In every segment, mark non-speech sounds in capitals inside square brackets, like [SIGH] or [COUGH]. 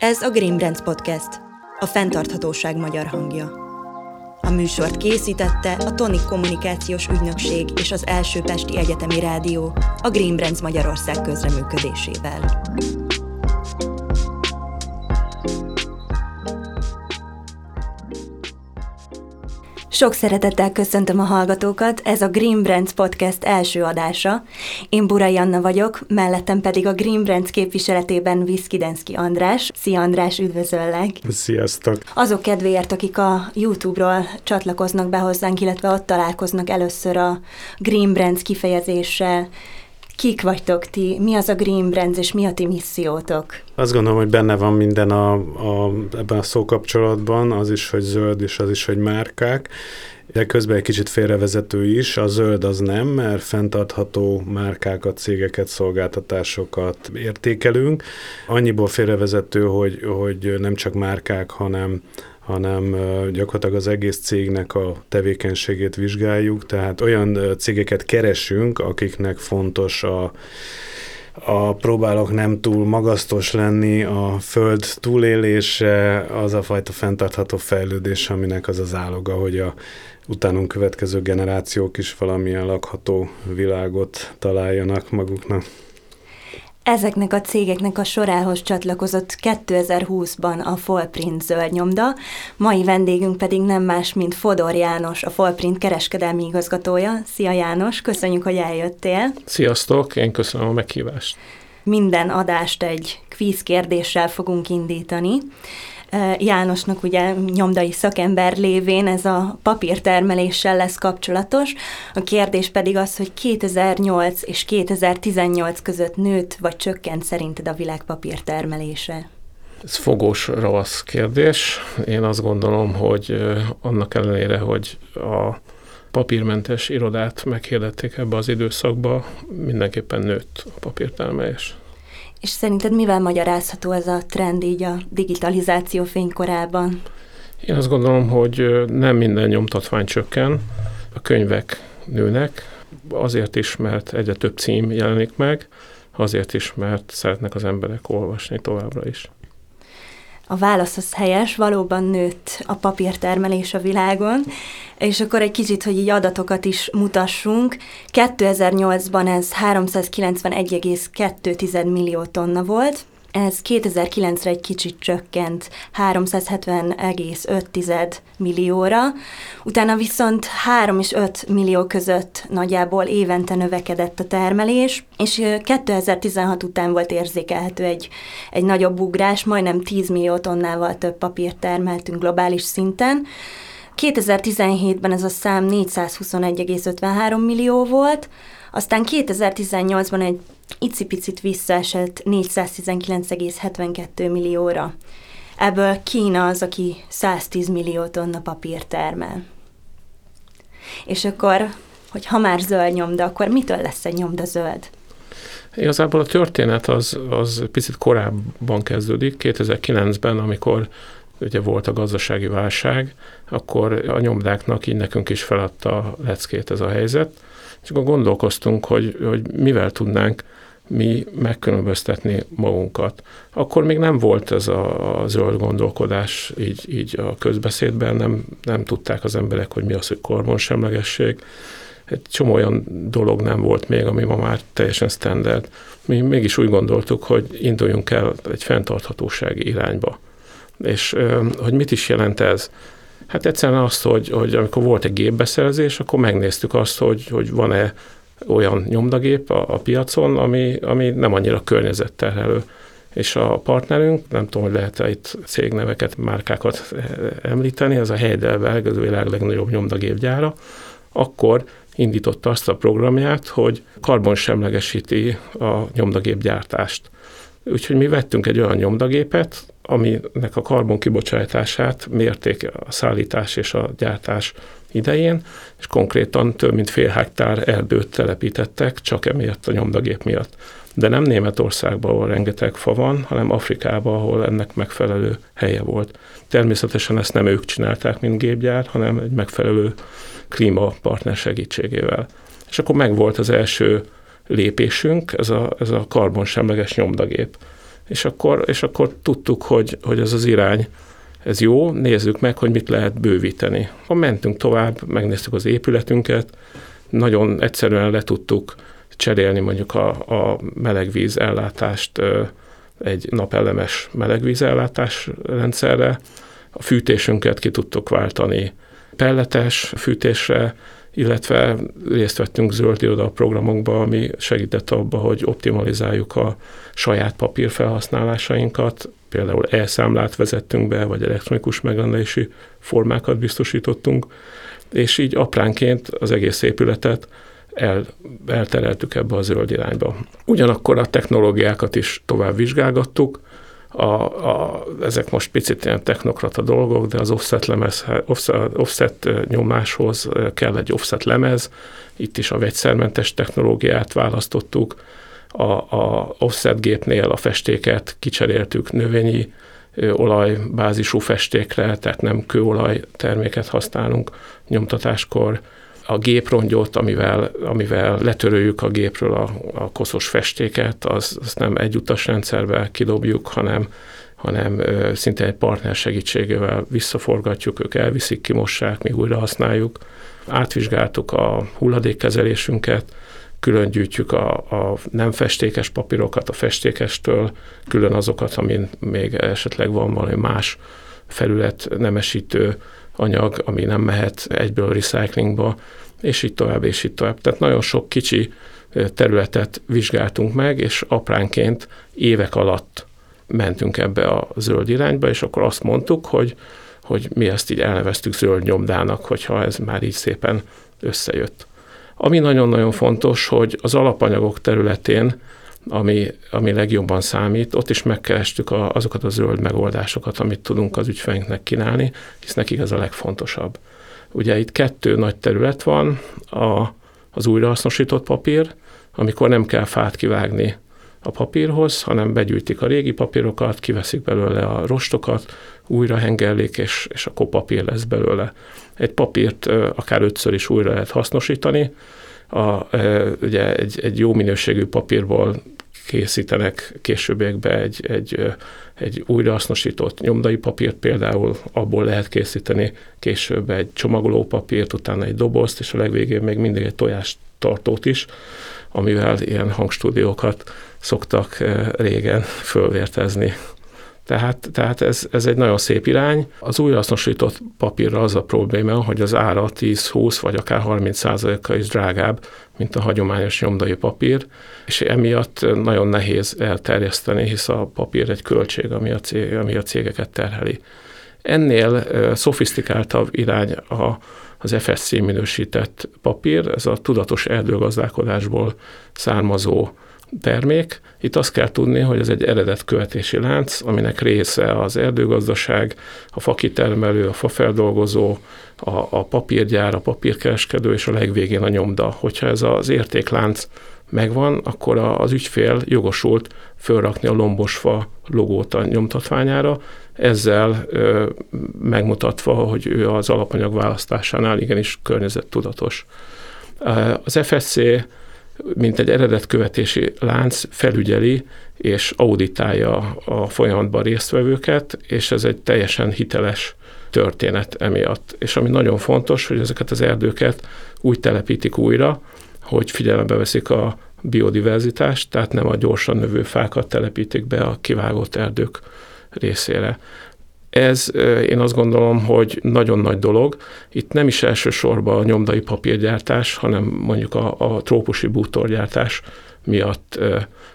Ez a Green Brands Podcast, a fenntarthatóság magyar hangja. A műsort készítette a Tonic Kommunikációs Ügynökség és az Első Pesti Egyetemi Rádió a Green Brands Magyarország közreműködésével. Sok szeretettel köszöntöm a hallgatókat, ez a Green Brands Podcast első adása. Én Burai Anna vagyok, mellettem pedig a Green Brands képviseletében Viszkidenszki András. Szia András, üdvözöllek! Sziasztok! Azok kedvéért, akik a YouTube-ról csatlakoznak be hozzánk, illetve ott találkoznak először a Green Brands kifejezéssel, Kik vagytok ti? Mi az a Green Brands, és mi a ti missziótok? Azt gondolom, hogy benne van minden a, a, ebben a szókapcsolatban, az is, hogy zöld, és az is, hogy márkák. De közben egy kicsit félrevezető is, a zöld az nem, mert fenntartható márkákat, cégeket, szolgáltatásokat értékelünk. Annyiból félrevezető, hogy, hogy nem csak márkák, hanem hanem gyakorlatilag az egész cégnek a tevékenységét vizsgáljuk, tehát olyan cégeket keresünk, akiknek fontos a a próbálok nem túl magasztos lenni, a föld túlélése, az a fajta fenntartható fejlődés, aminek az az áloga, hogy a utánunk következő generációk is valamilyen lakható világot találjanak maguknak. Ezeknek a cégeknek a sorához csatlakozott 2020-ban a Folprint zöld nyomda, mai vendégünk pedig nem más, mint Fodor János, a Folprint kereskedelmi igazgatója. Szia János, köszönjük, hogy eljöttél. Sziasztok, én köszönöm a meghívást. Minden adást egy kvíz kérdéssel fogunk indítani. Jánosnak ugye nyomdai szakember lévén ez a papírtermeléssel lesz kapcsolatos. A kérdés pedig az, hogy 2008 és 2018 között nőtt vagy csökkent szerinted a világ papírtermelése? Ez fogós ravasz kérdés. Én azt gondolom, hogy annak ellenére, hogy a papírmentes irodát meghirdették ebbe az időszakba, mindenképpen nőtt a papírtermelés. És szerinted mivel magyarázható ez a trend így a digitalizáció fénykorában? Én azt gondolom, hogy nem minden nyomtatvány csökken, a könyvek nőnek, azért is, mert egyre több cím jelenik meg, azért is, mert szeretnek az emberek olvasni továbbra is. A válasz az helyes, valóban nőtt a papírtermelés a világon, és akkor egy kicsit, hogy így adatokat is mutassunk. 2008-ban ez 391,2 millió tonna volt, ez 2009-re egy kicsit csökkent 370,5 millióra, utána viszont 3 és 5 millió között nagyjából évente növekedett a termelés, és 2016 után volt érzékelhető egy, egy nagyobb ugrás, majdnem 10 millió tonnával több papírt termeltünk globális szinten. 2017-ben ez a szám 421,53 millió volt, aztán 2018-ban egy icipicit visszaesett 419,72 millióra. Ebből Kína az, aki 110 millió tonna papír termel. És akkor, hogy ha már zöld nyomda, akkor mitől lesz egy nyomda zöld? Igazából a történet az, az picit korábban kezdődik, 2009-ben, amikor ugye volt a gazdasági válság, akkor a nyomdáknak így nekünk is feladta a leckét ez a helyzet, és akkor gondolkoztunk, hogy, hogy mivel tudnánk mi megkülönböztetni magunkat. Akkor még nem volt ez a, a zöld gondolkodás így, így a közbeszédben, nem, nem tudták az emberek, hogy mi az, hogy karbonsemlegesség. Egy csomó olyan dolog nem volt még, ami ma már teljesen standard. Mi mégis úgy gondoltuk, hogy induljunk el egy fenntarthatósági irányba. És hogy mit is jelent ez? Hát egyszerűen azt, hogy, hogy amikor volt egy gépbeszerzés, akkor megnéztük azt, hogy, hogy van-e olyan nyomdagép a, a piacon, ami, ami nem annyira környezetterhelő. És a partnerünk, nem tudom, hogy lehet-e itt cégneveket, márkákat említeni, ez a Heidelberg, az világ legnagyobb nyomdagépgyára, akkor indította azt a programját, hogy karbonsemlegesíti a nyomdagépgyártást. Úgyhogy mi vettünk egy olyan nyomdagépet, aminek a karbon kibocsátását mérték a szállítás és a gyártás idején, és konkrétan több mint fél hektár erdőt telepítettek, csak emiatt a nyomdagép miatt. De nem Németországban, ahol rengeteg fa van, hanem Afrikában, ahol ennek megfelelő helye volt. Természetesen ezt nem ők csinálták, mint gépgyár, hanem egy megfelelő klímapartner segítségével. És akkor megvolt az első lépésünk, ez a, ez a karbonsemleges nyomdagép és akkor, és akkor tudtuk, hogy, hogy ez az irány, ez jó, nézzük meg, hogy mit lehet bővíteni. Ha mentünk tovább, megnéztük az épületünket, nagyon egyszerűen le tudtuk cserélni mondjuk a, a melegvíz ellátást egy napelemes melegvízellátás rendszerre, a fűtésünket ki tudtuk váltani pelletes fűtésre, illetve részt vettünk zöld iroda programokba, ami segített abba, hogy optimalizáljuk a saját papír felhasználásainkat, például elszámlát vezettünk be, vagy elektronikus megrendelési formákat biztosítottunk, és így apránként az egész épületet el, eltereltük ebbe a zöld irányba. Ugyanakkor a technológiákat is tovább vizsgálgattuk, a, a, ezek most picit ilyen technokrata dolgok, de az offset, lemez, offset, offset nyomáshoz kell egy offset lemez, itt is a vegyszermentes technológiát választottuk, a, a offset gépnél a festéket kicseréltük növényi olajbázisú festékre, tehát nem kőolaj terméket használunk nyomtatáskor, a géprongyot, amivel, amivel letöröljük a gépről a, a koszos festéket, az, nem egyutas rendszerbe kidobjuk, hanem, hanem szinte egy partner segítségével visszaforgatjuk, ők elviszik, kimossák, mi újra használjuk. Átvizsgáltuk a hulladékkezelésünket, külön gyűjtjük a, a nem festékes papírokat a festékestől, külön azokat, amin még esetleg van valami más felület nemesítő anyag, ami nem mehet egyből recyclingba, és így tovább, és így tovább. Tehát nagyon sok kicsi területet vizsgáltunk meg, és apránként évek alatt mentünk ebbe a zöld irányba, és akkor azt mondtuk, hogy, hogy mi ezt így elneveztük zöld nyomdának, hogyha ez már így szépen összejött. Ami nagyon-nagyon fontos, hogy az alapanyagok területén, ami, ami legjobban számít, ott is megkerestük a, azokat a zöld megoldásokat, amit tudunk az ügyfeleinknek kínálni, hisz nekik ez a legfontosabb. Ugye itt kettő nagy terület van, a, az újrahasznosított papír, amikor nem kell fát kivágni a papírhoz, hanem begyűjtik a régi papírokat, kiveszik belőle a rostokat, újra hengerlik, és, és akkor papír lesz belőle. Egy papírt akár ötször is újra lehet hasznosítani. A, ugye egy, egy jó minőségű papírból készítenek későbbiekbe egy, egy, egy újrahasznosított nyomdai papírt például, abból lehet készíteni később egy csomagoló papírt, utána egy dobozt, és a legvégén még mindig egy tojást tartót is, amivel ilyen hangstúdiókat szoktak régen fölvértezni tehát, tehát ez, ez egy nagyon szép irány. Az újrahasznosított papírra az a probléma, hogy az ára 10-20 vagy akár 30 százaléka is drágább, mint a hagyományos nyomdai papír, és emiatt nagyon nehéz elterjeszteni, hisz a papír egy költség, ami a, cég, ami a cégeket terheli. Ennél szofisztikáltabb irány a, az FSC minősített papír, ez a tudatos erdőgazdálkodásból származó termék. Itt azt kell tudni, hogy ez egy eredet követési lánc, aminek része az erdőgazdaság, a fakitermelő, a fafeldolgozó, a, a papírgyár, a papírkereskedő és a legvégén a nyomda. Hogyha ez az értéklánc megvan, akkor az ügyfél jogosult fölrakni a lombosfa logót a nyomtatványára, ezzel ö, megmutatva, hogy ő az alapanyag választásánál igenis környezettudatos. Az FSC mint egy eredetkövetési lánc felügyeli és auditálja a folyamatban résztvevőket, és ez egy teljesen hiteles történet emiatt. És ami nagyon fontos, hogy ezeket az erdőket úgy telepítik újra, hogy figyelembe veszik a biodiverzitást, tehát nem a gyorsan növő fákat telepítik be a kivágott erdők részére. Ez én azt gondolom, hogy nagyon nagy dolog. Itt nem is elsősorban a nyomdai papírgyártás, hanem mondjuk a, a trópusi bútorgyártás miatt,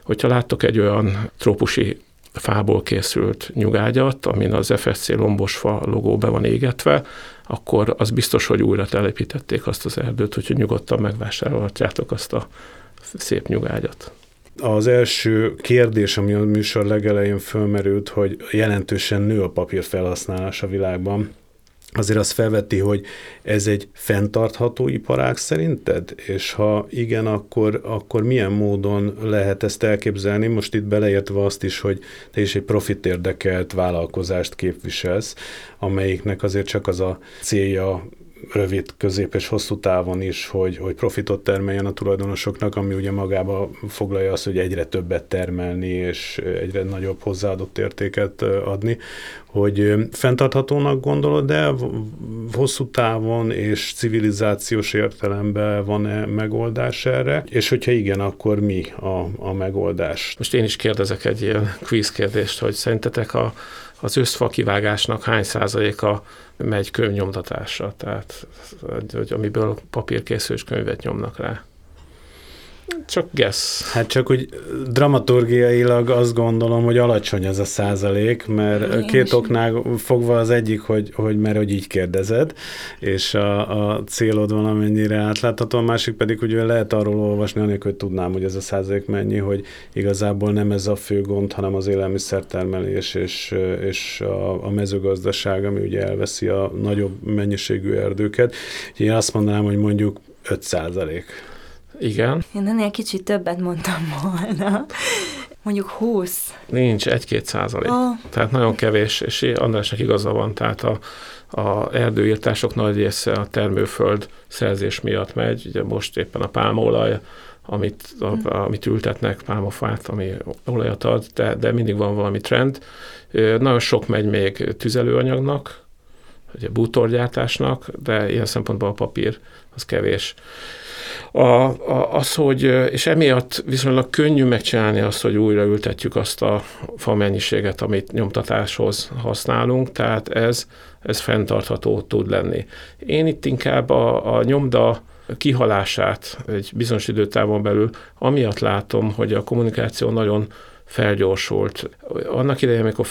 hogyha láttok egy olyan trópusi fából készült nyugágyat, amin az FSC lombosfa logó be van égetve, akkor az biztos, hogy újra telepítették azt az erdőt, hogy nyugodtan megvásárolhatjátok azt a szép nyugágyat. Az első kérdés, ami a műsor legelején fölmerült, hogy jelentősen nő a papír felhasználás a világban. Azért azt felveti, hogy ez egy fenntartható iparág szerinted? És ha igen, akkor, akkor milyen módon lehet ezt elképzelni? Most itt beleértve azt is, hogy te is egy profit érdekelt vállalkozást képviselsz, amelyiknek azért csak az a célja rövid, közép és hosszú távon is, hogy, hogy profitot termeljen a tulajdonosoknak, ami ugye magába foglalja azt, hogy egyre többet termelni és egyre nagyobb hozzáadott értéket adni, hogy fenntarthatónak gondolod, de hosszú távon és civilizációs értelemben van-e megoldás erre, és hogyha igen, akkor mi a, a megoldás? Most én is kérdezek egy ilyen quiz kérdést, hogy szerintetek a, az összfa kivágásnak hány százaléka megy könyvnyomtatásra, tehát hogy amiből papírkészülés könyvet nyomnak rá. Csak guess. Hát csak úgy dramaturgiailag azt gondolom, hogy alacsony ez a százalék, mert Én két is. oknál fogva az egyik, hogy, hogy mert hogy így kérdezed, és a, a célod valamennyire átlátható, a másik pedig ugye lehet arról olvasni, anélkül, hogy tudnám, hogy ez a százalék mennyi, hogy igazából nem ez a fő gond, hanem az élelmiszertermelés és, és a, a mezőgazdaság, ami ugye elveszi a nagyobb mennyiségű erdőket. Én azt mondanám, hogy mondjuk 5 százalék. Igen. Én ennél kicsit többet mondtam volna. Mondjuk 20. Nincs, egy-két százalék. Oh. Tehát nagyon kevés, és Andrásnak igaza van, tehát a, a erdőírtások nagy része a termőföld szerzés miatt megy. Ugye most éppen a pálmaolaj, amit, a, hm. amit ültetnek, pálmafát, ami olajat ad, de, de mindig van valami trend. Nagyon sok megy még tüzelőanyagnak, ugye bútorgyártásnak, de ilyen szempontból a papír az kevés. A, a, az, hogy, és emiatt viszonylag könnyű megcsinálni azt, hogy újra ültetjük azt a fa mennyiséget, amit nyomtatáshoz használunk, tehát ez, ez fenntartható tud lenni. Én itt inkább a, a nyomda kihalását egy bizonyos időtávon belül, amiatt látom, hogy a kommunikáció nagyon felgyorsult. Annak idején, amikor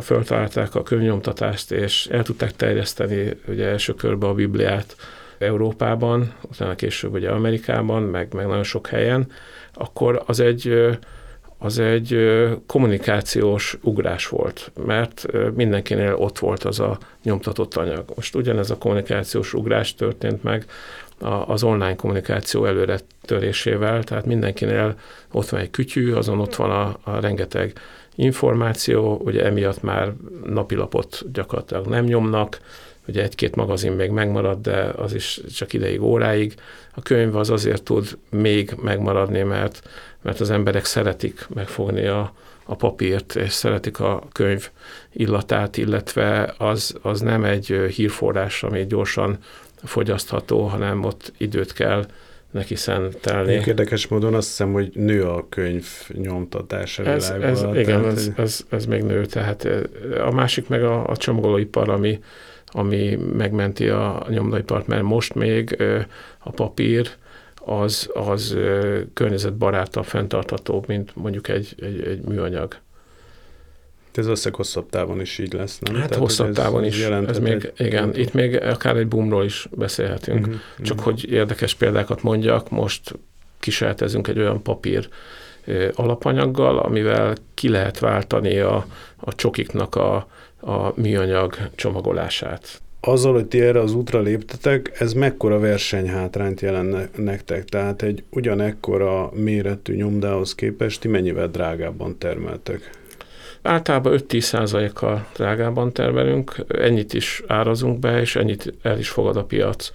föltalálták a könyvnyomtatást, és el tudták terjeszteni ugye első körbe a Bibliát, Európában, utána később ugye Amerikában, meg, meg nagyon sok helyen, akkor az egy az egy kommunikációs ugrás volt, mert mindenkinél ott volt az a nyomtatott anyag. Most ugyanez a kommunikációs ugrás történt meg az online kommunikáció előre törésével, tehát mindenkinél ott van egy kütyű, azon ott van a, a rengeteg információ, ugye emiatt már napilapot gyakorlatilag nem nyomnak, Ugye egy-két magazin még megmarad, de az is csak ideig, óráig. A könyv az azért tud még megmaradni, mert, mert az emberek szeretik megfogni a, a papírt, és szeretik a könyv illatát, illetve az, az nem egy hírforrás, ami gyorsan fogyasztható, hanem ott időt kell neki szentelni. Érdekes módon azt hiszem, hogy nő a könyv nyomtatása ez, ez, Igen, ez, ez, ez még nő. Tehát a másik meg a, a csomagolóipar, ami ami megmenti a nyomdaipart, mert most még a papír az, az környezetbarátabb, fenntarthatóbb, mint mondjuk egy, egy, egy műanyag. Ez összeg hosszabb távon is így lesz, nem? Hát Tehát, hosszabb ez, távon is. Ez még, egy... igen, itt még akár egy boomról is beszélhetünk. Uh-huh, Csak uh-huh. hogy érdekes példákat mondjak, most kísérletezünk egy olyan papír alapanyaggal, amivel ki lehet váltani a, a csokiknak a, a műanyag csomagolását. Azzal, hogy ti erre az útra léptetek, ez mekkora versenyhátrányt jelent nektek? Tehát egy ugyanekkora méretű nyomdához képest ti mennyivel drágábban termeltek? Általában 5-10 kal drágában termelünk, ennyit is árazunk be, és ennyit el is fogad a piac.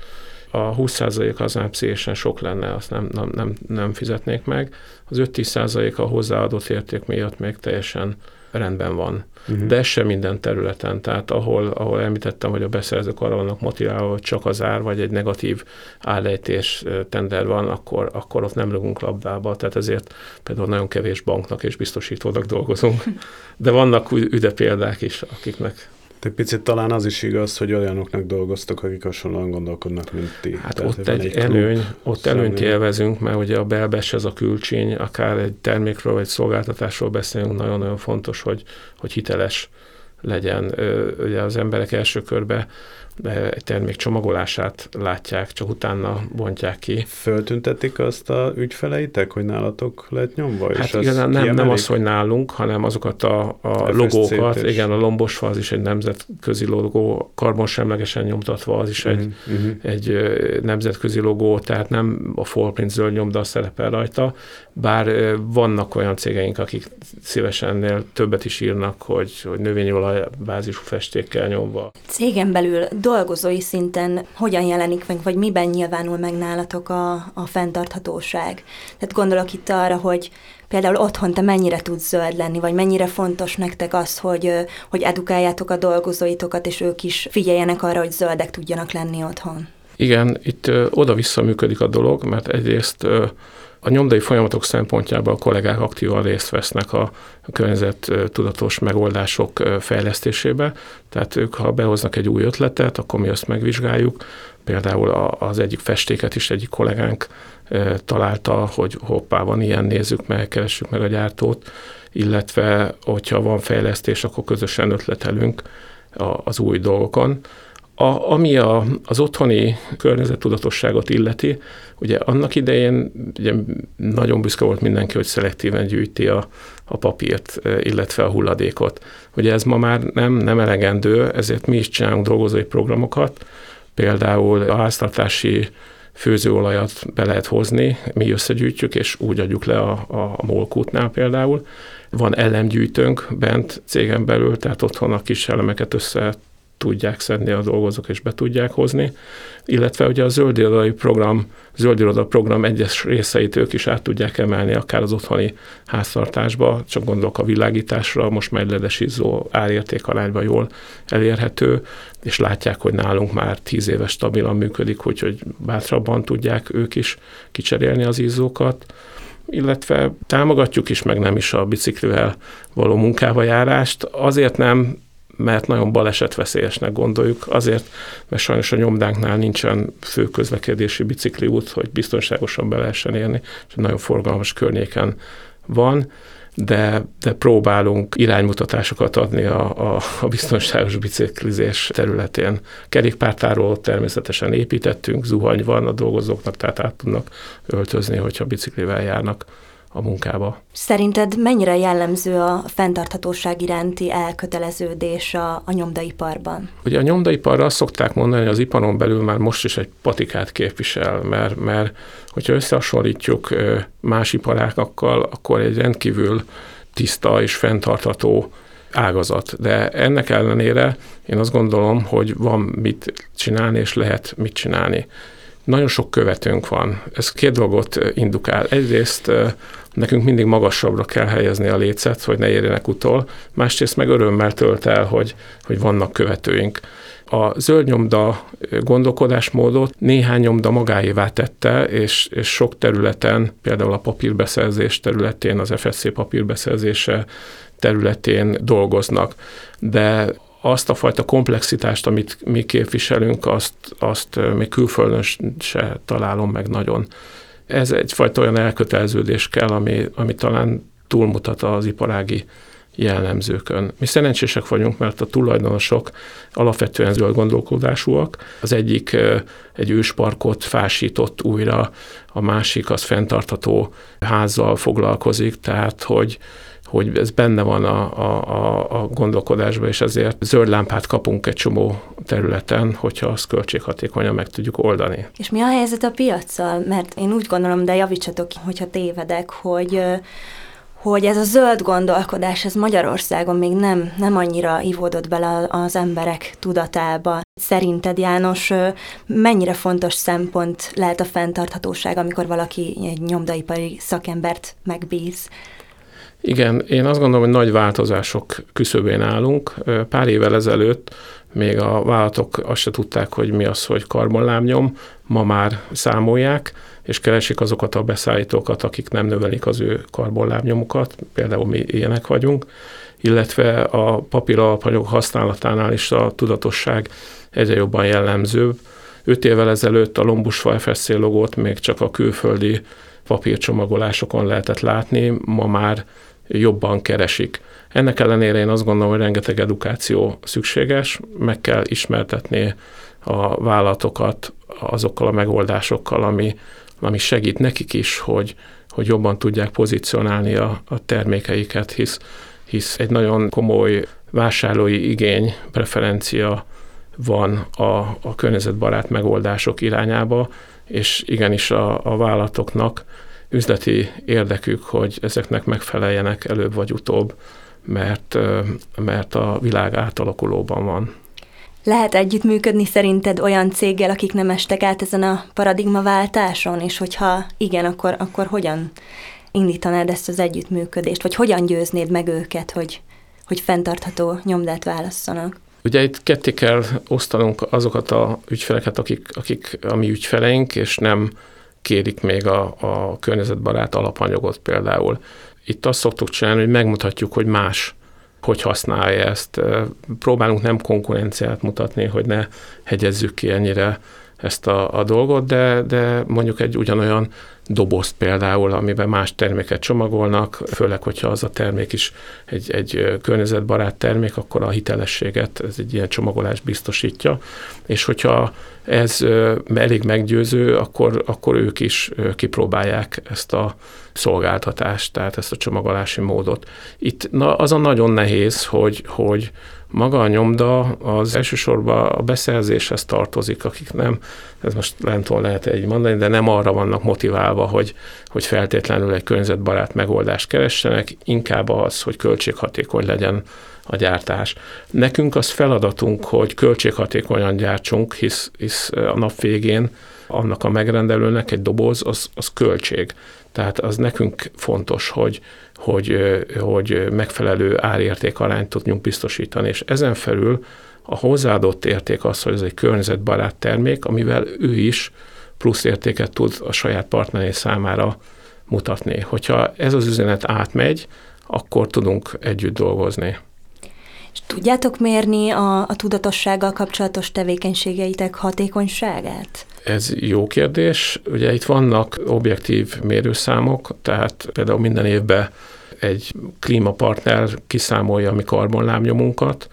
A 20 az nem szélesen sok lenne, azt nem, nem, nem, nem fizetnék meg. Az 5-10 a hozzáadott érték miatt még teljesen rendben van. Uh-huh. De ez sem minden területen. Tehát ahol, ahol említettem, hogy a beszerzők arra vannak motiválva, hogy csak az ár, vagy egy negatív állejtés tender van, akkor, akkor ott nem rugunk labdába. Tehát ezért például nagyon kevés banknak és biztosítónak dolgozunk. [LAUGHS] De vannak üde példák is, akiknek egy picit talán az is igaz, hogy olyanoknak dolgoztok, akik hasonlóan gondolkodnak, mint ti. Hát Tehát ott egy, egy előny, ott előnyt élvezünk, mert ugye a belbes ez a külcsény, akár egy termékről vagy szolgáltatásról beszélünk, nagyon-nagyon fontos, hogy, hogy hiteles legyen. Ugye az emberek első körbe egy termék csomagolását látják, csak utána bontják ki. Föltüntetik azt a ügyfeleitek, hogy nálatok lett nyomva? Hát és igazán nem, nem az, hogy nálunk, hanem azokat a, a logókat, és... igen, a lombosfa az is egy nemzetközi logó, karbonsemlegesen nyomtatva, az is egy, uh-huh. egy nemzetközi logó, tehát nem a Fallprint zöld nyomda szerepel rajta, bár vannak olyan cégeink, akik szívesen többet is írnak, hogy, hogy növényolaj bázisú festékkel nyomva. Cégen belül dolgozói szinten hogyan jelenik meg, vagy miben nyilvánul meg nálatok a, a fenntarthatóság? Tehát gondolok itt arra, hogy például otthon te mennyire tudsz zöld lenni, vagy mennyire fontos nektek az, hogy, hogy edukáljátok a dolgozóitokat, és ők is figyeljenek arra, hogy zöldek tudjanak lenni otthon? Igen, itt oda-vissza működik a dolog, mert egyrészt ö, a nyomdai folyamatok szempontjából a kollégák aktívan részt vesznek a, környezet tudatos megoldások fejlesztésébe, tehát ők, ha behoznak egy új ötletet, akkor mi azt megvizsgáljuk. Például az egyik festéket is egyik kollégánk találta, hogy hoppá, van ilyen, nézzük meg, keressük meg a gyártót, illetve hogyha van fejlesztés, akkor közösen ötletelünk az új dolgokon. A, ami a, az otthoni környezettudatosságot illeti, ugye annak idején ugye nagyon büszke volt mindenki, hogy szelektíven gyűjti a, a papírt, illetve a hulladékot. Ugye ez ma már nem, nem elegendő, ezért mi is csinálunk dolgozói programokat, például a háztartási főzőolajat be lehet hozni, mi összegyűjtjük, és úgy adjuk le a, a, a molkútnál például. Van elemgyűjtőnk bent cégen belül, tehát otthon a kis elemeket össze tudják szedni a dolgozók és be tudják hozni, illetve ugye a zöld irodai program, zöld iroda program egyes részeit ők is át tudják emelni akár az otthoni háztartásba, csak gondolok a világításra, most már ledesízó árérték arányban jól elérhető, és látják, hogy nálunk már tíz éves stabilan működik, úgyhogy bátrabban tudják ők is kicserélni az izzókat illetve támogatjuk is, meg nem is a biciklivel való munkába járást. Azért nem, mert nagyon balesetveszélyesnek gondoljuk, azért, mert sajnos a nyomdánknál nincsen fő közlekedési bicikliút, hogy biztonságosan be lehessen érni, és nagyon forgalmas környéken van, de, de próbálunk iránymutatásokat adni a, a, a biztonságos biciklizés területén. Kerékpártáról természetesen építettünk, zuhany van a dolgozóknak, tehát át tudnak öltözni, hogyha biciklivel járnak a munkába. Szerinted mennyire jellemző a fenntarthatóság iránti elköteleződés a, a nyomdaiparban? Ugye a nyomdaiparra azt szokták mondani, hogy az iparon belül már most is egy patikát képvisel, mert, mert hogyha összehasonlítjuk más iparágakkal, akkor egy rendkívül tiszta és fenntartható ágazat. De ennek ellenére én azt gondolom, hogy van mit csinálni, és lehet mit csinálni. Nagyon sok követőnk van. Ez két dolgot indukál. Egyrészt nekünk mindig magasabbra kell helyezni a lécet, hogy ne érjenek utol, másrészt meg örömmel tölt el, hogy, hogy vannak követőink. A zöld nyomda gondolkodásmódot néhány nyomda magáévá tette, és, és sok területen, például a papírbeszerzés területén, az FSC papírbeszerzése területén dolgoznak. De azt a fajta komplexitást, amit mi képviselünk, azt, azt még külföldön se találom meg nagyon. Ez egyfajta olyan elköteleződés kell, ami, ami talán túlmutat az iparági jellemzőkön. Mi szerencsések vagyunk, mert a tulajdonosok alapvetően zöld gondolkodásúak. Az egyik egy ősparkot fásított újra, a másik az fenntartható házzal foglalkozik, tehát hogy hogy ez benne van a, a, a gondolkodásban, és ezért zöld lámpát kapunk egy csomó területen, hogyha azt költséghatékonyan meg tudjuk oldani. És mi a helyzet a piaccal? Mert én úgy gondolom, de javítsatok, hogyha tévedek, hogy hogy ez a zöld gondolkodás, ez Magyarországon még nem, nem annyira ivódott bele az emberek tudatába. Szerinted, János, mennyire fontos szempont lehet a fenntarthatóság, amikor valaki egy nyomdaipari szakembert megbíz? Igen, én azt gondolom, hogy nagy változások küszöbén állunk. Pár évvel ezelőtt még a vállalatok azt se tudták, hogy mi az, hogy karbonlábnyom, ma már számolják, és keresik azokat a beszállítókat, akik nem növelik az ő karbonlábnyomukat, például mi ilyenek vagyunk, illetve a papír alapanyag használatánál is a tudatosság egyre jobban jellemzőbb. Öt évvel ezelőtt a Lombusfa FSC logót még csak a külföldi papírcsomagolásokon lehetett látni, ma már jobban keresik. Ennek ellenére én azt gondolom, hogy rengeteg edukáció szükséges, meg kell ismertetni a vállalatokat azokkal a megoldásokkal, ami, ami segít nekik is, hogy, hogy jobban tudják pozícionálni a, a termékeiket, hisz, hisz egy nagyon komoly vásárlói igény, preferencia van a, a környezetbarát megoldások irányába, és igenis a, a vállalatoknak üzleti érdekük, hogy ezeknek megfeleljenek előbb vagy utóbb, mert, mert a világ átalakulóban van. Lehet együttműködni szerinted olyan céggel, akik nem estek át ezen a paradigmaváltáson, és hogyha igen, akkor, akkor hogyan indítanád ezt az együttműködést, vagy hogyan győznéd meg őket, hogy, hogy fenntartható nyomdát válasszanak? Ugye itt ketté kell osztanunk azokat a ügyfeleket, akik, akik a mi ügyfeleink, és nem kérik még a, a környezetbarát alapanyagot például. Itt azt szoktuk csinálni, hogy megmutatjuk, hogy más hogy használja ezt. Próbálunk nem konkurenciát mutatni, hogy ne hegyezzük ki ennyire ezt a, a dolgot, de, de mondjuk egy ugyanolyan dobozt például, amiben más terméket csomagolnak, főleg, hogyha az a termék is egy, egy környezetbarát termék, akkor a hitelességet ez egy ilyen csomagolás biztosítja, és hogyha ez elég meggyőző, akkor, akkor ők is kipróbálják ezt a szolgáltatást, tehát ezt a csomagolási módot. Itt na, az a nagyon nehéz, hogy, hogy maga a nyomda az elsősorban a beszerzéshez tartozik, akik nem, ez most lentól lehet egy mondani, de nem arra vannak motiválva, hogy, hogy feltétlenül egy környezetbarát megoldást keressenek, inkább az, hogy költséghatékony legyen a gyártás. Nekünk az feladatunk, hogy költséghatékonyan gyártsunk, hisz, hisz a nap végén annak a megrendelőnek egy doboz, az, az költség. Tehát az nekünk fontos, hogy, hogy, hogy megfelelő árérték arányt tudjunk biztosítani, és ezen felül a hozzáadott érték az, hogy ez egy környezetbarát termék, amivel ő is plusz értéket tud a saját partneré számára mutatni. Hogyha ez az üzenet átmegy, akkor tudunk együtt dolgozni. Tudjátok mérni a, a tudatossággal kapcsolatos tevékenységeitek hatékonyságát? Ez jó kérdés. Ugye itt vannak objektív mérőszámok, tehát például minden évben egy klímapartner kiszámolja a mi karbonlábnyomunkat,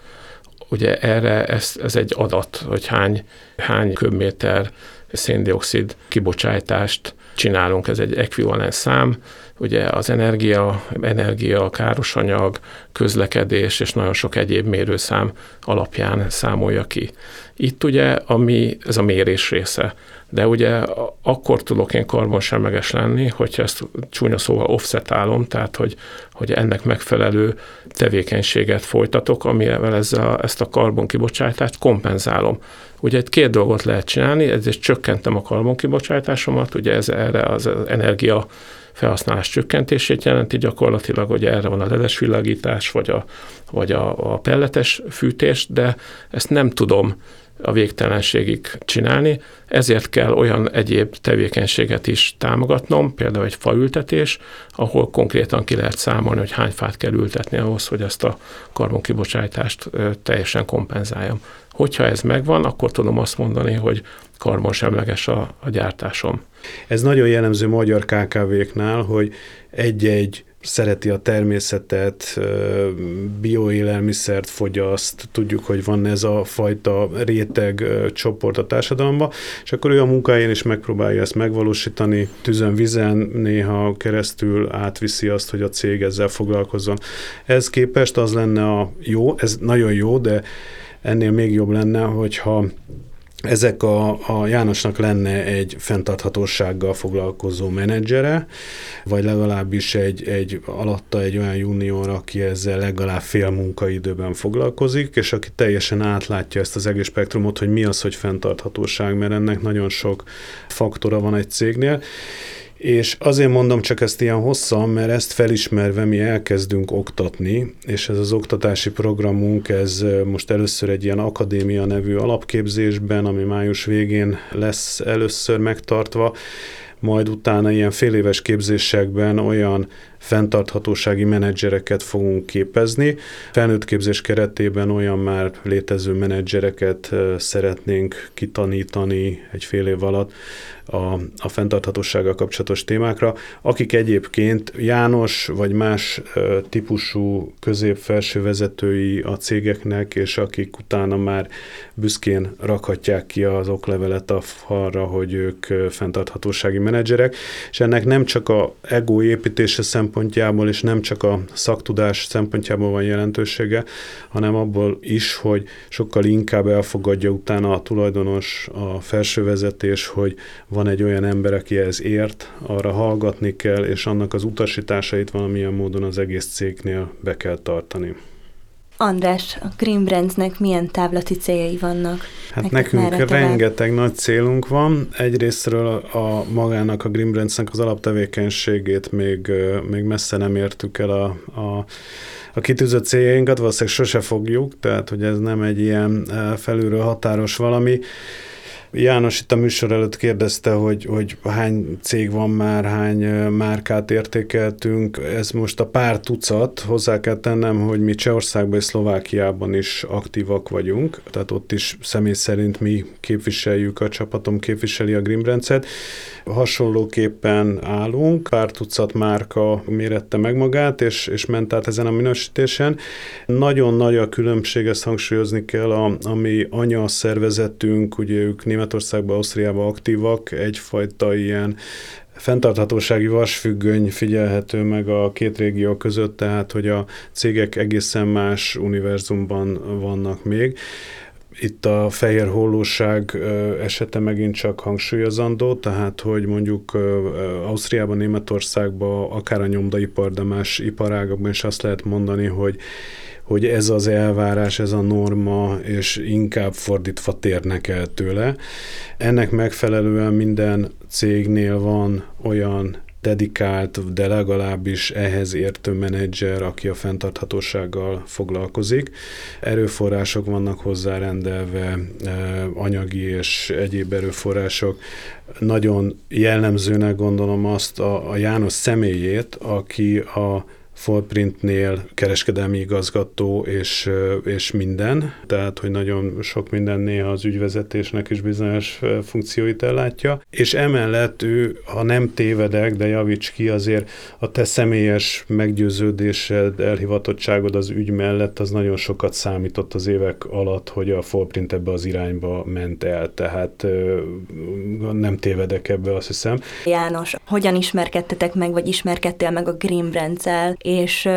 ugye erre ez, ez egy adat, hogy hány, hány köbméter széndiokszid kibocsátást csinálunk, ez egy ekvivalens szám, ugye az energia, energia, károsanyag, közlekedés és nagyon sok egyéb mérőszám alapján számolja ki. Itt ugye, ami, ez a mérés része, de ugye akkor tudok én karbonsemleges lenni, hogyha ezt csúnya szóval offsetálom, tehát hogy, hogy ennek megfelelő tevékenységet folytatok, amivel ezzel, ezt a karbonkibocsátást kompenzálom. Ugye egy két dolgot lehet csinálni, ezért csökkentem a karbonkibocsátásomat, ugye ez erre az energia felhasználás csökkentését jelenti gyakorlatilag, hogy erre van a ledes világítás, vagy a, vagy a, a pelletes fűtés, de ezt nem tudom a végtelenségig csinálni, ezért kell olyan egyéb tevékenységet is támogatnom, például egy faültetés, ahol konkrétan ki lehet számolni, hogy hány fát kell ültetni ahhoz, hogy ezt a karbonkibocsátást teljesen kompenzáljam. Hogyha ez megvan, akkor tudom azt mondani, hogy karbonsemleges a, a gyártásom. Ez nagyon jellemző magyar KKV-knál, hogy egy-egy szereti a természetet, bioélelmiszert fogyaszt, tudjuk, hogy van ez a fajta réteg csoport a társadalomban, és akkor ő a munkáján is megpróbálja ezt megvalósítani, tüzön, vizen néha keresztül átviszi azt, hogy a cég ezzel foglalkozzon. Ez képest az lenne a jó, ez nagyon jó, de ennél még jobb lenne, hogyha ezek a, a Jánosnak lenne egy fenntarthatósággal foglalkozó menedzsere, vagy legalábbis egy, egy alatta egy olyan junior, aki ezzel legalább fél munkaidőben foglalkozik, és aki teljesen átlátja ezt az egész spektrumot, hogy mi az, hogy fenntarthatóság, mert ennek nagyon sok faktora van egy cégnél, és azért mondom csak ezt ilyen hosszan, mert ezt felismerve mi elkezdünk oktatni, és ez az oktatási programunk, ez most először egy ilyen akadémia nevű alapképzésben, ami május végén lesz először megtartva, majd utána ilyen féléves képzésekben olyan fenntarthatósági menedzsereket fogunk képezni. Felnőtt képzés keretében olyan már létező menedzsereket szeretnénk kitanítani egy fél év alatt a, a fenntarthatósággal kapcsolatos témákra, akik egyébként János vagy más típusú közép-felső vezetői a cégeknek, és akik utána már büszkén rakhatják ki az oklevelet a falra, hogy ők fenntarthatósági menedzserek, és ennek nem csak a ego építése szempontjából, szempontjából, és nem csak a szaktudás szempontjából van jelentősége, hanem abból is, hogy sokkal inkább elfogadja utána a tulajdonos, a felsővezetés, hogy van egy olyan ember, aki ez ért, arra hallgatni kell, és annak az utasításait valamilyen módon az egész cégnél be kell tartani. András, a Green Brandsnek milyen távlati céljai vannak? Hát nekünk rengeteg nagy célunk van. Egyrésztről a magának, a Green Brandsnek az alaptevékenységét még, még messze nem értük el a, a a kitűzött céljainkat, valószínűleg sose fogjuk, tehát hogy ez nem egy ilyen felülről határos valami. János itt a műsor előtt kérdezte, hogy, hogy hány cég van már, hány márkát értékeltünk. Ez most a pár tucat, hozzá kell tennem, hogy mi Csehországban és Szlovákiában is aktívak vagyunk, tehát ott is személy szerint mi képviseljük, a csapatom képviseli a Grimbrencet. Hasonlóképpen állunk, pár tucat márka mérette meg magát, és, és ment át ezen a minősítésen. Nagyon nagy a különbség, ezt hangsúlyozni kell, a, ami anya szervezetünk, ugye ők Németországban, Ausztriában aktívak, egyfajta ilyen fenntarthatósági vasfüggöny figyelhető meg a két régió között, tehát hogy a cégek egészen más univerzumban vannak még. Itt a fehér hollóság esete megint csak hangsúlyozandó, tehát hogy mondjuk Ausztriában, Németországban, akár a nyomdaipar, de más iparágokban is azt lehet mondani, hogy hogy ez az elvárás, ez a norma, és inkább fordítva térnek el tőle. Ennek megfelelően minden cégnél van olyan dedikált, de legalábbis ehhez értő menedzser, aki a fenntarthatósággal foglalkozik. Erőforrások vannak hozzárendelve, anyagi és egyéb erőforrások. Nagyon jellemzőnek gondolom azt a, a János személyét, aki a Footprintnél kereskedelmi igazgató és, és minden, tehát hogy nagyon sok minden néha az ügyvezetésnek is bizonyos funkcióit ellátja, és emellett ő, ha nem tévedek, de javíts ki, azért a te személyes meggyőződésed, elhivatottságod az ügy mellett az nagyon sokat számított az évek alatt, hogy a Footprint ebbe az irányba ment el, tehát nem tévedek ebbe, azt hiszem. János, hogyan ismerkedtetek meg, vagy ismerkedtél meg a Green Brands-el, és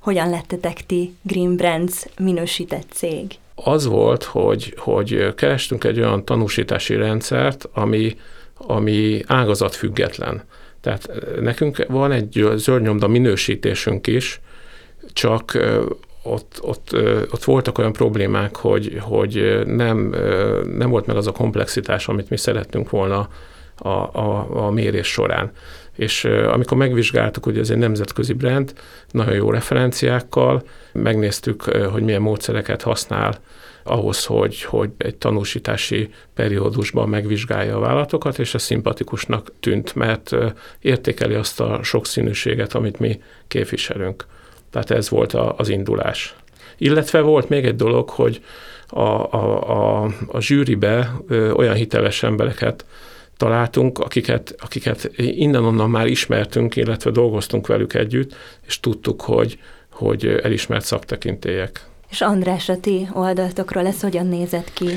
hogyan lettetek ti Green Brands minősített cég? Az volt, hogy, hogy kerestünk egy olyan tanúsítási rendszert, ami, ami ágazat független. Tehát nekünk van egy zöldnyomda minősítésünk is, csak ott, ott, ott voltak olyan problémák, hogy, hogy nem, nem volt meg az a komplexitás, amit mi szerettünk volna a, a, a mérés során és amikor megvizsgáltuk, hogy ez egy nemzetközi brand, nagyon jó referenciákkal, megnéztük, hogy milyen módszereket használ ahhoz, hogy, hogy egy tanúsítási periódusban megvizsgálja a vállalatokat, és ez szimpatikusnak tűnt, mert értékeli azt a sokszínűséget, amit mi képviselünk. Tehát ez volt a, az indulás. Illetve volt még egy dolog, hogy a, a, a, a zsűribe olyan hiteles embereket találtunk, akiket, akiket innen-onnan már ismertünk, illetve dolgoztunk velük együtt, és tudtuk, hogy, hogy elismert szaktekintélyek. És András, a ti oldaltokról ez hogyan nézett ki?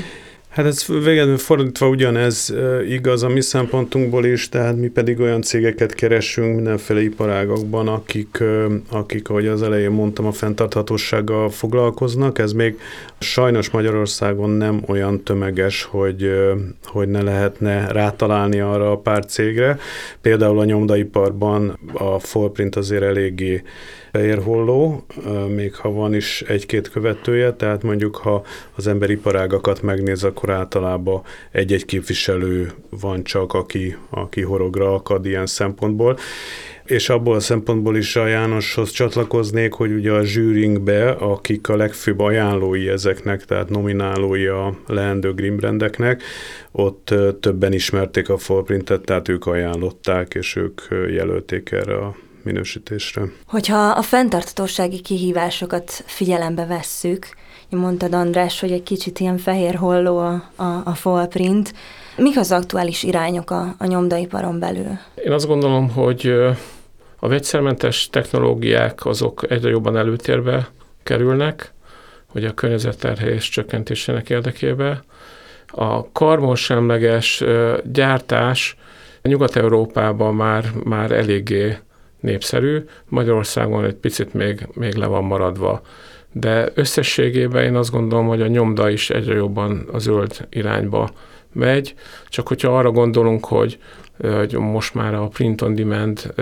Hát ez végül fordítva ugyanez igaz a mi szempontunkból is, tehát mi pedig olyan cégeket keresünk mindenféle iparágakban, akik, akik, ahogy az elején mondtam, a fenntarthatósággal foglalkoznak. Ez még sajnos Magyarországon nem olyan tömeges, hogy, hogy ne lehetne rátalálni arra a pár cégre. Például a nyomdaiparban a Footprint azért eléggé fehérholló, még ha van is egy-két követője, tehát mondjuk ha az ember iparágakat megnéz, akkor általában egy-egy képviselő van csak, aki, aki horogra akad ilyen szempontból. És abból a szempontból is a Jánoshoz csatlakoznék, hogy ugye a zsűrinkbe, akik a legfőbb ajánlói ezeknek, tehát nominálói a leendő Grimbrandeknek, ott többen ismerték a Footprintet, tehát ők ajánlották, és ők jelölték erre a minősítésre. Hogyha a fenntartatósági kihívásokat figyelembe vesszük, mondtad András, hogy egy kicsit ilyen fehér holló a, a, a fallprint, mik az aktuális irányok a, a nyomdaiparon belül? Én azt gondolom, hogy a vegyszermentes technológiák azok egyre jobban előtérbe kerülnek, hogy a környezetterhelés csökkentésének érdekébe. A karbonsemleges gyártás Nyugat-Európában már, már eléggé népszerű, Magyarországon egy picit még, még le van maradva. De összességében én azt gondolom, hogy a nyomda is egyre jobban a zöld irányba megy, csak hogyha arra gondolunk, hogy, hogy most már a print on demand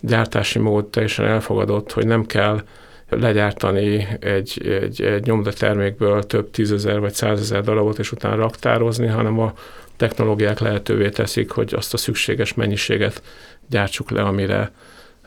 gyártási mód teljesen elfogadott, hogy nem kell legyártani egy, egy, egy nyomdatermékből több tízezer vagy százezer darabot, és utána raktározni, hanem a technológiák lehetővé teszik, hogy azt a szükséges mennyiséget gyártsuk le, amire,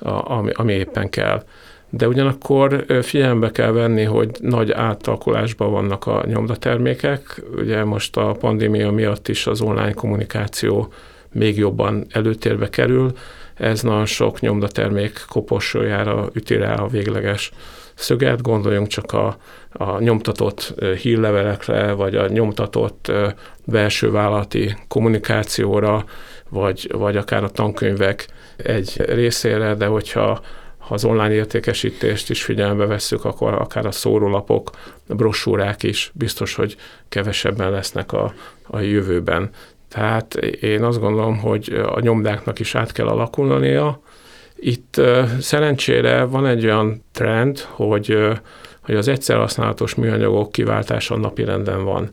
ami, ami éppen kell. De ugyanakkor figyelembe kell venni, hogy nagy átalakulásban vannak a nyomdatermékek. Ugye most a pandémia miatt is az online kommunikáció még jobban előtérbe kerül. Ez nagyon sok nyomdatermék koporsójára üti rá a végleges szöget, gondoljunk csak a, a nyomtatott hírlevelekre, vagy a nyomtatott belső vállalati kommunikációra, vagy, vagy akár a tankönyvek egy részére, de hogyha ha az online értékesítést is figyelembe vesszük, akkor akár a szórólapok, a brosúrák is biztos, hogy kevesebben lesznek a, a jövőben. Tehát én azt gondolom, hogy a nyomdáknak is át kell alakulnia. Itt szerencsére van egy olyan trend, hogy, hogy az egyszer használatos műanyagok kiváltása napirenden van.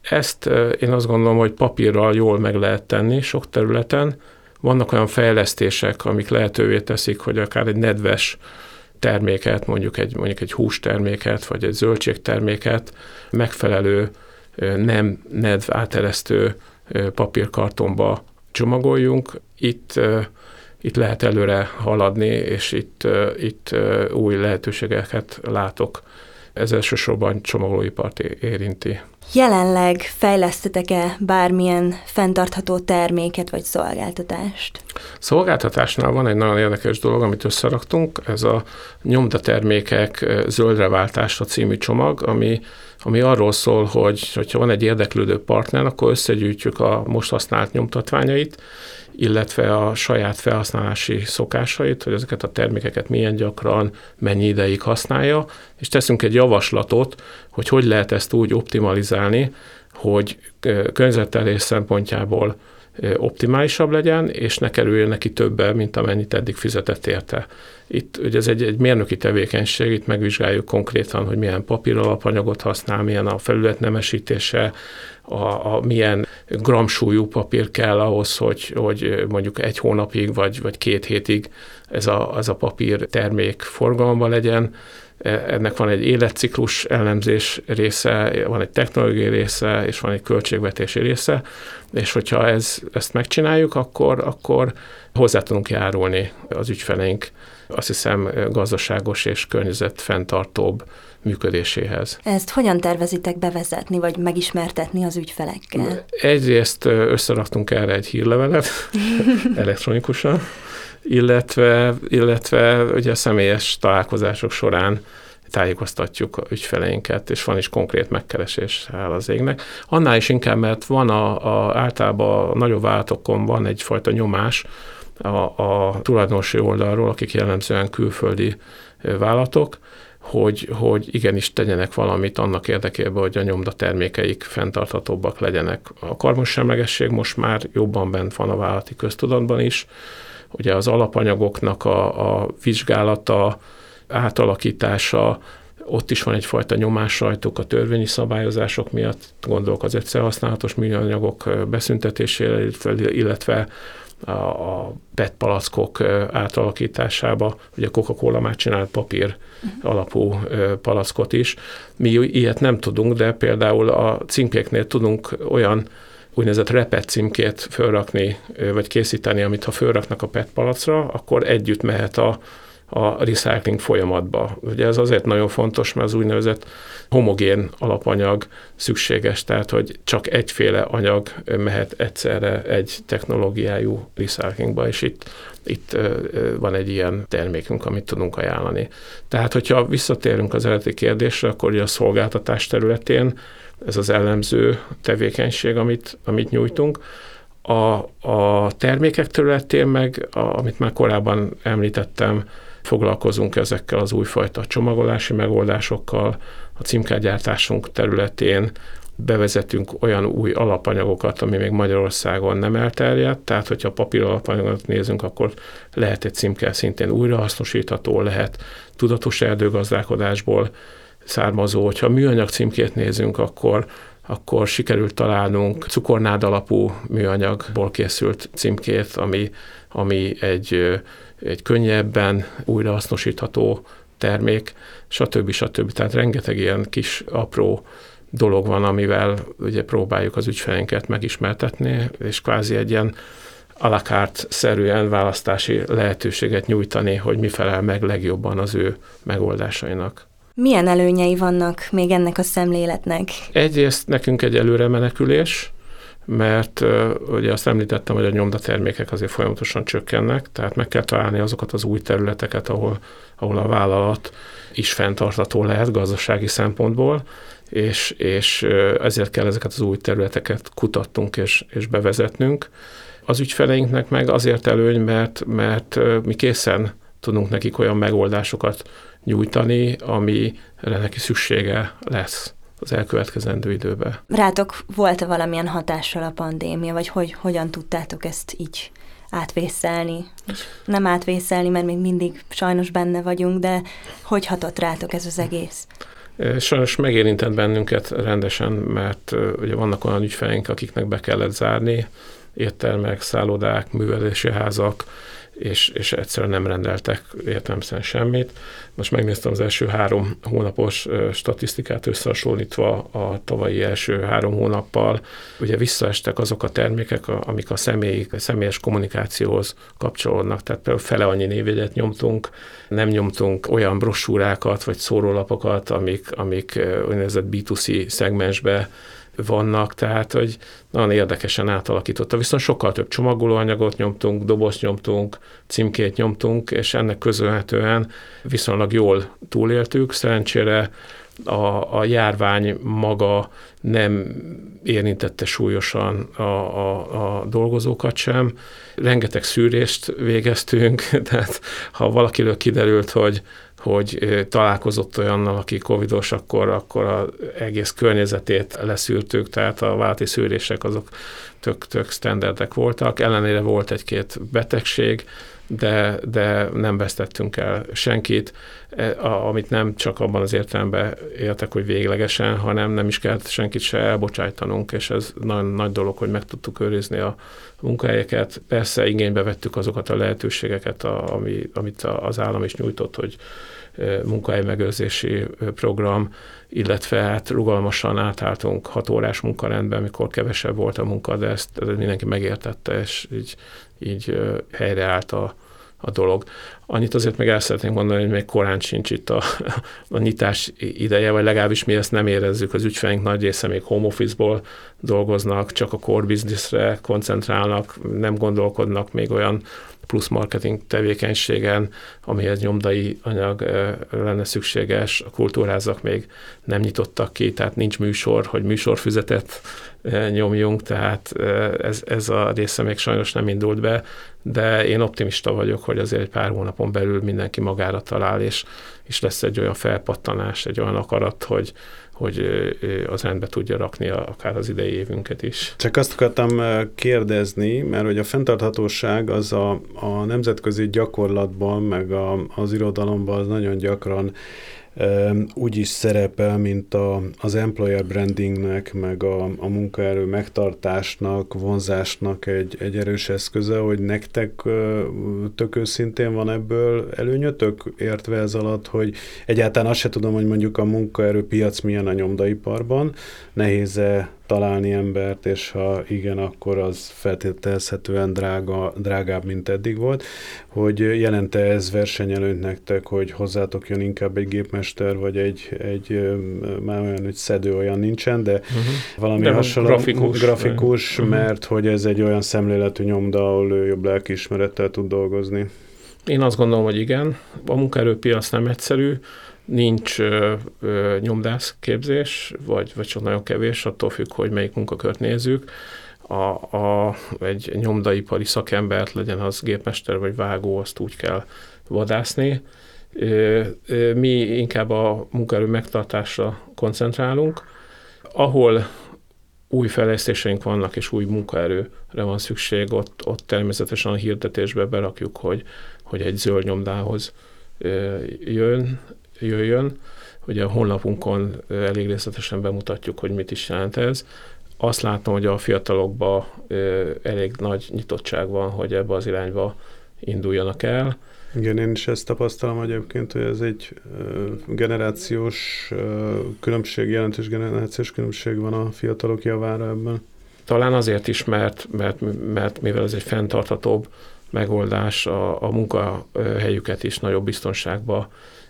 Ezt én azt gondolom, hogy papírral jól meg lehet tenni sok területen, vannak olyan fejlesztések, amik lehetővé teszik, hogy akár egy nedves terméket, mondjuk egy, mondjuk egy hústerméket, vagy egy zöldségterméket megfelelő nem nedv áteresztő papírkartonba csomagoljunk. Itt, itt lehet előre haladni, és itt, itt új lehetőségeket látok. Ez elsősorban csomagolóipart érinti. Jelenleg fejlesztetek-e bármilyen fenntartható terméket vagy szolgáltatást? Szolgáltatásnál van egy nagyon érdekes dolog, amit összeraktunk, ez a nyomdatermékek zöldre váltása című csomag, ami, ami arról szól, hogy ha van egy érdeklődő partner, akkor összegyűjtjük a most használt nyomtatványait, illetve a saját felhasználási szokásait, hogy ezeket a termékeket milyen gyakran, mennyi ideig használja, és teszünk egy javaslatot, hogy hogy lehet ezt úgy optimalizálni, hogy környezettelés szempontjából optimálisabb legyen, és ne kerüljön neki többe, mint amennyit eddig fizetett érte. Itt ugye ez egy, egy mérnöki tevékenység, itt megvizsgáljuk konkrétan, hogy milyen papír alapanyagot használ, milyen a felület nemesítése, a, a milyen gramsúlyú papír kell ahhoz, hogy, hogy mondjuk egy hónapig vagy, vagy két hétig ez a, ez a papír termék forgalomban legyen. E, ennek van egy életciklus elemzés része, van egy technológiai része, és van egy költségvetési része, és hogyha ez, ezt megcsináljuk, akkor, akkor hozzá tudunk járulni az ügyfeleink azt hiszem gazdaságos és környezetfenntartóbb működéséhez. Ezt hogyan tervezitek bevezetni, vagy megismertetni az ügyfelekkel? Egyrészt összeraktunk erre egy hírlevelet [LAUGHS] elektronikusan, illetve, illetve ugye személyes találkozások során tájékoztatjuk a ügyfeleinket, és van is konkrét megkeresés áll az égnek. Annál is inkább, mert van a, a általában a nagyobb váltokon van egyfajta nyomás a, a tulajdonosi oldalról, akik jellemzően külföldi vállalatok, hogy, hogy igenis tegyenek valamit annak érdekében, hogy a nyomda termékeik fenntarthatóbbak legyenek. A karbonsemlegesség most már jobban bent van a vállalati köztudatban is. Ugye az alapanyagoknak a, a vizsgálata, átalakítása, ott is van egyfajta nyomás rajtuk a törvényi szabályozások miatt, gondolok az egyszer használatos műanyagok beszüntetésére, illetve a, a PET palackok átalakításába. Ugye a Coca-Cola már csinált papír uh-huh. alapú palackot is. Mi ilyet nem tudunk, de például a címkéknél tudunk olyan úgynevezett repet címkét fölrakni, vagy készíteni, amit ha fölraknak a PET palacra, akkor együtt mehet a, a recycling folyamatba. Ugye ez azért nagyon fontos, mert az úgynevezett homogén alapanyag szükséges, tehát hogy csak egyféle anyag mehet egyszerre egy technológiájú recyclingba, és itt, itt van egy ilyen termékünk, amit tudunk ajánlani. Tehát, hogyha visszatérünk az eredeti kérdésre, akkor ugye a szolgáltatás területén ez az ellenző tevékenység, amit, amit nyújtunk, a, a termékek területén meg, a, amit már korábban említettem, foglalkozunk ezekkel az újfajta csomagolási megoldásokkal, a címkárgyártásunk területén bevezetünk olyan új alapanyagokat, ami még Magyarországon nem elterjedt, tehát hogyha papír alapanyagot nézünk, akkor lehet egy címke szintén újrahasznosítható, lehet tudatos erdőgazdálkodásból származó, hogyha műanyag címkét nézünk, akkor akkor sikerült találnunk cukornád alapú műanyagból készült címkét, ami, ami egy, egy könnyebben újrahasznosítható termék, stb. stb. Tehát rengeteg ilyen kis apró dolog van, amivel ugye próbáljuk az ügyfeleinket megismertetni, és kvázi egy ilyen alakárt szerűen választási lehetőséget nyújtani, hogy mi felel meg legjobban az ő megoldásainak. Milyen előnyei vannak még ennek a szemléletnek? Egyrészt nekünk egy előre menekülés, mert ugye azt említettem, hogy a nyomdatermékek azért folyamatosan csökkennek, tehát meg kell találni azokat az új területeket, ahol, ahol a vállalat is fenntartató lehet gazdasági szempontból, és, és ezért kell ezeket az új területeket kutattunk és, és bevezetnünk. Az ügyfeleinknek meg azért előny, mert, mert mi készen tudunk nekik olyan megoldásokat nyújtani, amire neki szüksége lesz az elkövetkezendő időben. Rátok volt-e valamilyen hatással a pandémia, vagy hogy, hogyan tudtátok ezt így átvészelni? Nem átvészelni, mert még mindig sajnos benne vagyunk, de hogy hatott rátok ez az egész? Sajnos megérintett bennünket rendesen, mert ugye vannak olyan ügyfeleink, akiknek be kellett zárni, éttermek, szállodák, művelési házak, és, és egyszerűen nem rendeltek értelmesen semmit. Most megnéztem az első három hónapos statisztikát összehasonlítva a tavalyi első három hónappal. Ugye visszaestek azok a termékek, amik a személy, személyes kommunikációhoz kapcsolódnak. Tehát például fele annyi névjegyet nyomtunk, nem nyomtunk olyan brosúrákat vagy szórólapokat, amik, amik úgynevezett B2C szegmensbe vannak, tehát hogy nagyon érdekesen átalakította. Viszont sokkal több csomagolóanyagot nyomtunk, dobozt nyomtunk, címkét nyomtunk, és ennek közölhetően viszonylag jól túléltük. Szerencsére a, a járvány maga nem érintette súlyosan a, a, a dolgozókat sem. Rengeteg szűrést végeztünk, [LAUGHS] tehát ha valakiről kiderült, hogy hogy találkozott olyannal, aki covidos, akkor, akkor az egész környezetét leszűrtük, tehát a válti szűrések azok tök, tök standardek voltak. Ellenére volt egy-két betegség, de, de nem vesztettünk el senkit, e, amit nem csak abban az értelemben éltek, hogy véglegesen, hanem nem is kellett senkit se elbocsájtanunk, és ez nagyon nagy dolog, hogy meg tudtuk őrizni a munkahelyeket. Persze igénybe vettük azokat a lehetőségeket, ami, amit az állam is nyújtott, hogy e, munkahely megőrzési program, illetve hát rugalmasan átálltunk hat órás munkarendbe, amikor kevesebb volt a munka, de ezt, ezt mindenki megértette, és így így helyreállt a, a dolog. Annyit azért meg el szeretnénk mondani, hogy még korán sincs itt a, a nyitás ideje, vagy legalábbis mi ezt nem érezzük. Az ügyfeleink nagy része még home office-ból dolgoznak, csak a core businessre koncentrálnak, nem gondolkodnak még olyan plusz marketing tevékenységen, amihez nyomdai anyag lenne szükséges, a kultúrázak még nem nyitottak ki, tehát nincs műsor, hogy műsorfüzetet nyomjunk, tehát ez, ez a része még sajnos nem indult be, de én optimista vagyok, hogy azért egy pár hónapon belül mindenki magára talál, és, és lesz egy olyan felpattanás, egy olyan akarat, hogy, hogy az rendbe tudja rakni akár az idei évünket is. Csak azt akartam kérdezni, mert hogy a fenntarthatóság az a, a nemzetközi gyakorlatban, meg a, az irodalomban az nagyon gyakran úgy is szerepel, mint a, az employer brandingnek, meg a, a munkaerő megtartásnak, vonzásnak egy, egy erős eszköze, hogy nektek tök őszintén van ebből előnyötök, értve ez alatt, hogy egyáltalán azt se tudom, hogy mondjuk a munkaerőpiac milyen a nyomdaiparban, nehéz-e találni embert, és ha igen, akkor az feltételezhetően drága, drágább, mint eddig volt, hogy jelente ez versenyelőnyt nektek, hogy hozzátok jön inkább egy gépmester, vagy egy, egy már olyan, hogy szedő olyan nincsen, de uh-huh. valami de hasonló grafikus, grafikus uh-huh. mert hogy ez egy olyan szemléletű nyomda, ahol ő jobb lelkiismerettel tud dolgozni. Én azt gondolom, hogy igen. A munkaerőpiac nem egyszerű, nincs ö, ö, nyomdászképzés, vagy, vagy csak nagyon kevés, attól függ, hogy melyik munkakört nézzük. A, a, egy nyomdaipari szakembert, legyen az gépmester vagy vágó, azt úgy kell vadászni. Ö, ö, mi inkább a munkaerő megtartásra koncentrálunk, ahol új fejlesztéseink vannak, és új munkaerőre van szükség, ott, ott természetesen a hirdetésbe berakjuk, hogy, hogy egy zöld nyomdához jön, jöjjön. Ugye a honlapunkon elég részletesen bemutatjuk, hogy mit is jelent ez. Azt látom, hogy a fiatalokban elég nagy nyitottság van, hogy ebbe az irányba induljanak el. Igen, én is ezt tapasztalom egyébként, hogy ez egy generációs különbség, jelentős generációs különbség van a fiatalok javára ebben. Talán azért is, mert, mert, mert mivel ez egy fenntarthatóbb megoldás, a, a munkahelyüket is nagyobb biztonságba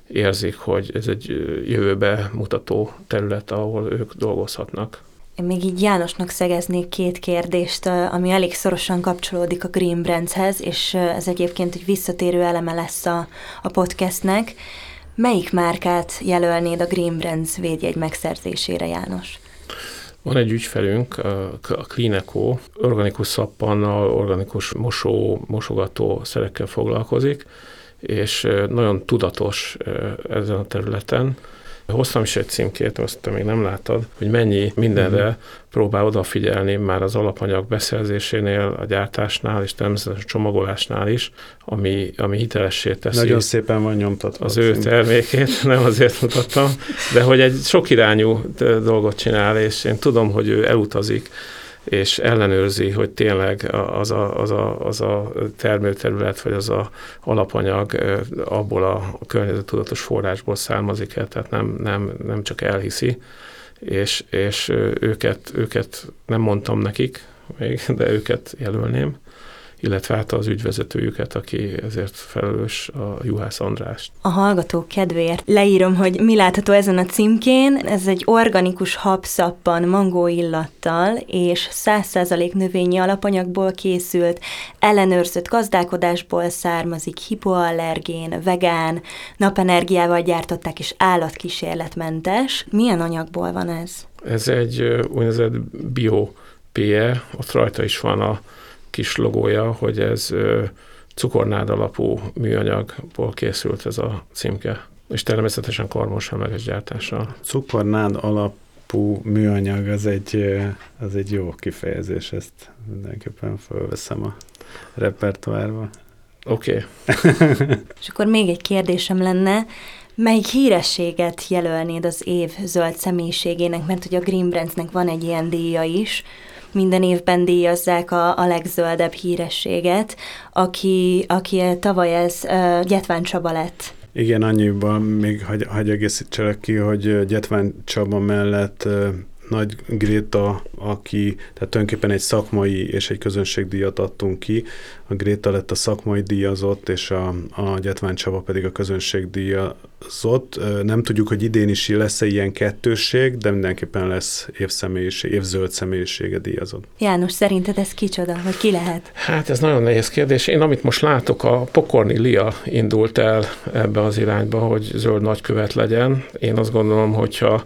érzik, hogy ez egy jövőbe mutató terület, ahol ők dolgozhatnak. Én még így Jánosnak szegeznék két kérdést, ami elég szorosan kapcsolódik a Green Brandshez, és ez egyébként egy visszatérő eleme lesz a, a podcastnek. Melyik márkát jelölnéd a Green Brands védjegy megszerzésére, János? Van egy ügyfelünk, a Cleaneco, organikus szappannal, organikus mosó, mosogató szerekkel foglalkozik, és nagyon tudatos ezen a területen. Hoztam is egy címkét, azt te még nem láttad, hogy mennyi mindenre uh-huh. próbál odafigyelni már az alapanyag beszerzésénél, a gyártásnál és természetesen a csomagolásnál is, ami, ami hitelessé teszi. Nagyon szépen van nyomtatva. Az ő termékét, [LAUGHS] nem azért mutattam, de hogy egy sok irányú dolgot csinál, és én tudom, hogy ő elutazik és ellenőrzi, hogy tényleg az a, az a, az a termőterület, vagy az a alapanyag abból a környezettudatos forrásból származik el, tehát nem, nem, nem csak elhiszi, és, és őket, őket nem mondtam nekik még, de őket jelölném illetve hát az ügyvezetőjüket, aki ezért felelős, a Juhász Andrást. A hallgató kedvéért leírom, hogy mi látható ezen a címkén. Ez egy organikus habszappan mangó illattal és 100% növényi alapanyagból készült, ellenőrzött gazdálkodásból származik, hipoallergén, vegán, napenergiával gyártották és állatkísérletmentes. Milyen anyagból van ez? Ez egy úgynevezett bio PE, ott rajta is van a kis logója, hogy ez cukornád alapú műanyagból készült ez a címke, és természetesen karbonsemleges gyártással. Cukornád alapú műanyag, az egy, az egy jó kifejezés, ezt mindenképpen felveszem a repertoárba. Oké. Okay. [LAUGHS] és akkor még egy kérdésem lenne, Melyik hírességet jelölnéd az év zöld személyiségének, mert hogy a Green Brandsnek van egy ilyen díja is, minden évben díjazzák a, a legzöldebb hírességet, aki, aki tavaly ez uh, Gyetván Csaba lett. Igen, annyiban még hagy, hagy egészítselek ki, hogy Gyetván Csaba mellett nagy Gréta, aki, tehát tulajdonképpen egy szakmai és egy közönségdíjat adtunk ki. A Gréta lett a szakmai díjazott, és a, a Gyetván Csaba pedig a közönségdíjazott. Nem tudjuk, hogy idén is lesz-e ilyen kettősség, de mindenképpen lesz évszemélyiség, évzöld személyisége díjazott. János, szerinted ez kicsoda, vagy ki lehet? Hát ez nagyon nehéz kérdés. Én amit most látok, a Pokorni Lia indult el ebbe az irányba, hogy zöld nagykövet legyen. Én azt gondolom, hogyha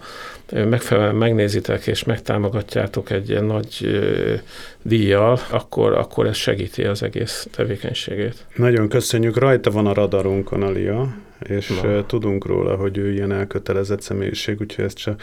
megfelelően megnézitek és megtámogatjátok egy ilyen nagy díjjal, akkor, akkor ez segíti az egész tevékenységét. Nagyon köszönjük, rajta van a radarunkon a Lia, és Na. tudunk róla, hogy ő ilyen elkötelezett személyiség, úgyhogy ezt csak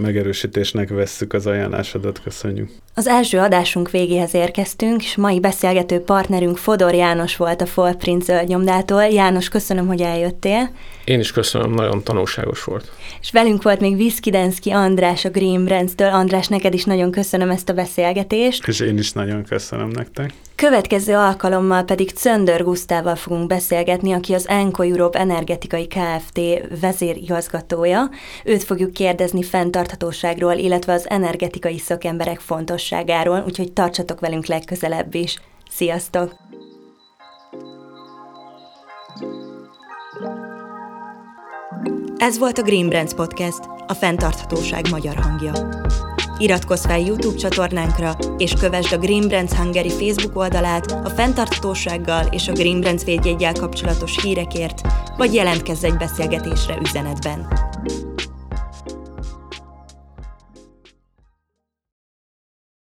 megerősítésnek vesszük az ajánlásodat, köszönjük. Az első adásunk végéhez érkeztünk, és mai beszélgető partnerünk Fodor János volt a Folprint zöldnyomdától. János, köszönöm, hogy eljöttél. Én is köszönöm, nagyon tanulságos volt. És velünk volt még Viszkidenszki András a Green Brands-től. András, neked is nagyon köszönöm ezt a beszélgetést. És én is nagyon köszönöm nektek. Következő alkalommal pedig Czöndör Gusztával fogunk beszélgetni, aki az Enco Europe Energetikai Kft. vezérigazgatója. Őt fogjuk kérdezni fenntarthatóságról, illetve az energetikai szakemberek fontosságáról, úgyhogy tartsatok velünk legközelebb is. Sziasztok! Ez volt a Green Brands Podcast, a fenntarthatóság magyar hangja. Iratkozz fel YouTube csatornánkra, és kövesd a Green Brands Hungary Facebook oldalát a fenntarthatósággal és a Green Brands védjegyel kapcsolatos hírekért, vagy jelentkezz egy beszélgetésre üzenetben.